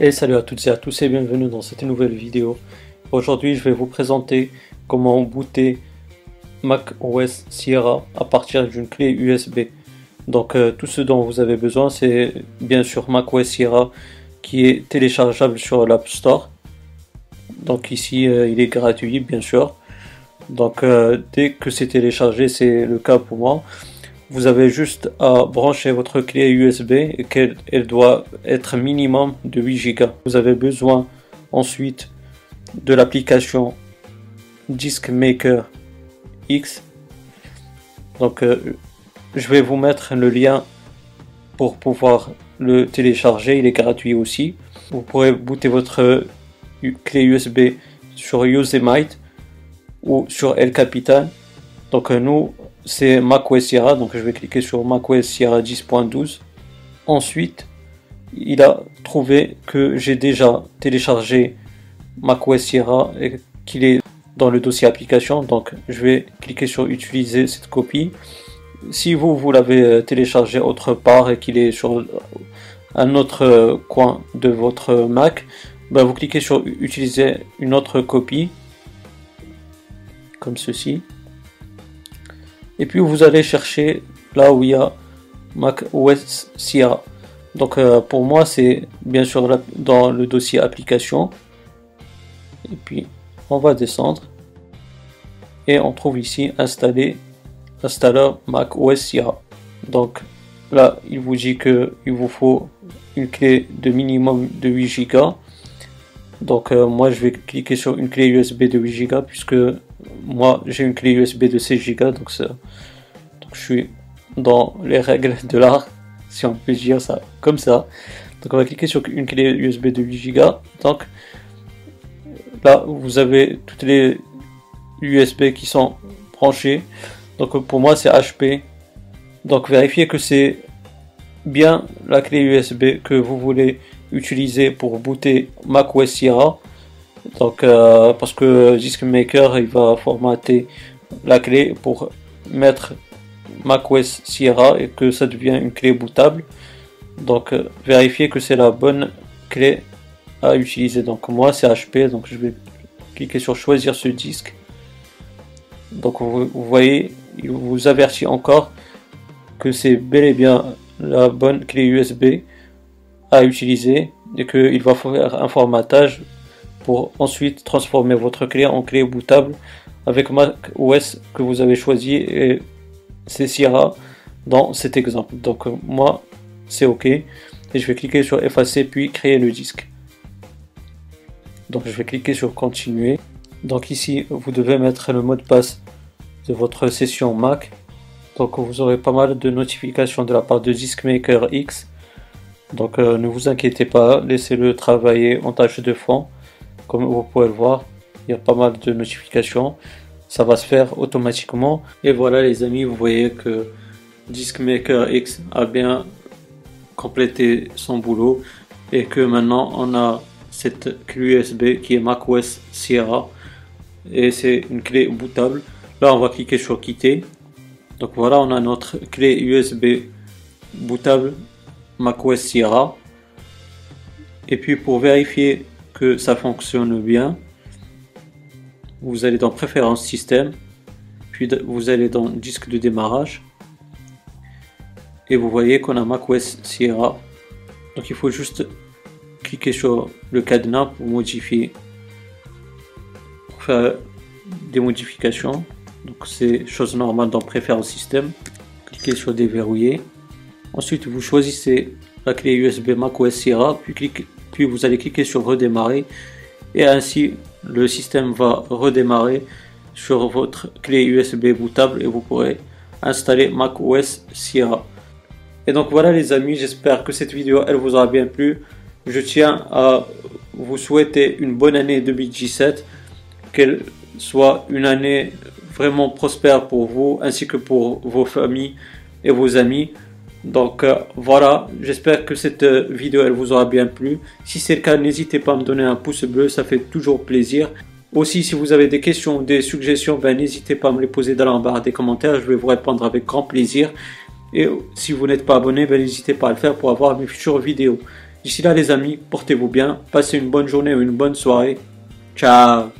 Et salut à toutes et à tous et bienvenue dans cette nouvelle vidéo. Aujourd'hui je vais vous présenter comment booter Mac OS Sierra à partir d'une clé USB. Donc euh, tout ce dont vous avez besoin c'est bien sûr Mac OS Sierra qui est téléchargeable sur l'App Store. Donc ici euh, il est gratuit bien sûr. Donc euh, dès que c'est téléchargé c'est le cas pour moi vous avez juste à brancher votre clé USB et qu'elle elle doit être minimum de 8 Go. Vous avez besoin ensuite de l'application Disk Maker X. Donc euh, je vais vous mettre le lien pour pouvoir le télécharger, il est gratuit aussi. Vous pourrez booter votre clé USB sur Yosemite ou sur El Capitan. Donc euh, nous c'est macOS Sierra, donc je vais cliquer sur macOS Sierra 10.12. Ensuite, il a trouvé que j'ai déjà téléchargé macOS Sierra et qu'il est dans le dossier application, donc je vais cliquer sur utiliser cette copie. Si vous, vous l'avez euh, téléchargé autre part et qu'il est sur un autre euh, coin de votre Mac, ben vous cliquez sur utiliser une autre copie, comme ceci. Et puis vous allez chercher là où il y a Mac OS Sierra. Donc euh, pour moi c'est bien sûr dans le dossier application. Et puis on va descendre. Et on trouve ici installer installeur Mac OS Sierra. Donc là il vous dit que il vous faut une clé de minimum de 8 Go. Donc euh, moi je vais cliquer sur une clé USB de 8 Go puisque moi j'ai une clé USB de 16 Go donc, donc je suis dans les règles de l'art si on peut dire ça comme ça. Donc on va cliquer sur une clé USB de 8 Go. Donc là vous avez toutes les USB qui sont branchées. Donc pour moi c'est HP. Donc vérifiez que c'est bien la clé USB que vous voulez utiliser pour booter macOS Sierra. Donc, euh, parce que Disk Maker il va formater la clé pour mettre macOS Sierra et que ça devient une clé bootable. Donc, euh, vérifiez que c'est la bonne clé à utiliser. Donc, moi c'est HP, donc je vais cliquer sur choisir ce disque. Donc, vous, vous voyez, il vous avertit encore que c'est bel et bien la bonne clé USB à utiliser et qu'il va faire un formatage pour ensuite transformer votre clé en clé bootable avec Mac OS que vous avez choisi et c'est Sierra dans cet exemple. Donc moi c'est OK et je vais cliquer sur effacer puis créer le disque. Donc je vais cliquer sur continuer. Donc ici vous devez mettre le mot de passe de votre session Mac. Donc vous aurez pas mal de notifications de la part de Disk Maker X donc euh, ne vous inquiétez pas, laissez-le travailler en tâche de fond. Comme vous pouvez le voir, il y a pas mal de notifications. Ça va se faire automatiquement. Et voilà les amis, vous voyez que Disk Maker X a bien complété son boulot. Et que maintenant on a cette clé USB qui est macOS Sierra. Et c'est une clé bootable. Là on va cliquer sur quitter. Donc voilà, on a notre clé USB bootable macOS Sierra. Et puis pour vérifier que ça fonctionne bien, vous allez dans Préférences système, puis vous allez dans Disque de démarrage, et vous voyez qu'on a macOS Sierra. Donc il faut juste cliquer sur le cadenas pour modifier, pour faire des modifications. Donc c'est chose normale dans Préférences système. Cliquez sur déverrouiller. Ensuite, vous choisissez la clé USB macOS Sierra, puis, puis vous allez cliquer sur redémarrer et ainsi le système va redémarrer sur votre clé USB bootable et vous pourrez installer macOS Sierra. Et donc voilà les amis, j'espère que cette vidéo elle vous aura bien plu. Je tiens à vous souhaiter une bonne année 2017, qu'elle soit une année vraiment prospère pour vous ainsi que pour vos familles et vos amis. Donc euh, voilà, j'espère que cette euh, vidéo elle vous aura bien plu. Si c'est le cas, n'hésitez pas à me donner un pouce bleu, ça fait toujours plaisir. Aussi, si vous avez des questions ou des suggestions, ben, n'hésitez pas à me les poser dans la barre des commentaires, je vais vous répondre avec grand plaisir. Et si vous n'êtes pas abonné, ben, n'hésitez pas à le faire pour avoir mes futures vidéos. D'ici là les amis, portez-vous bien, passez une bonne journée ou une bonne soirée. Ciao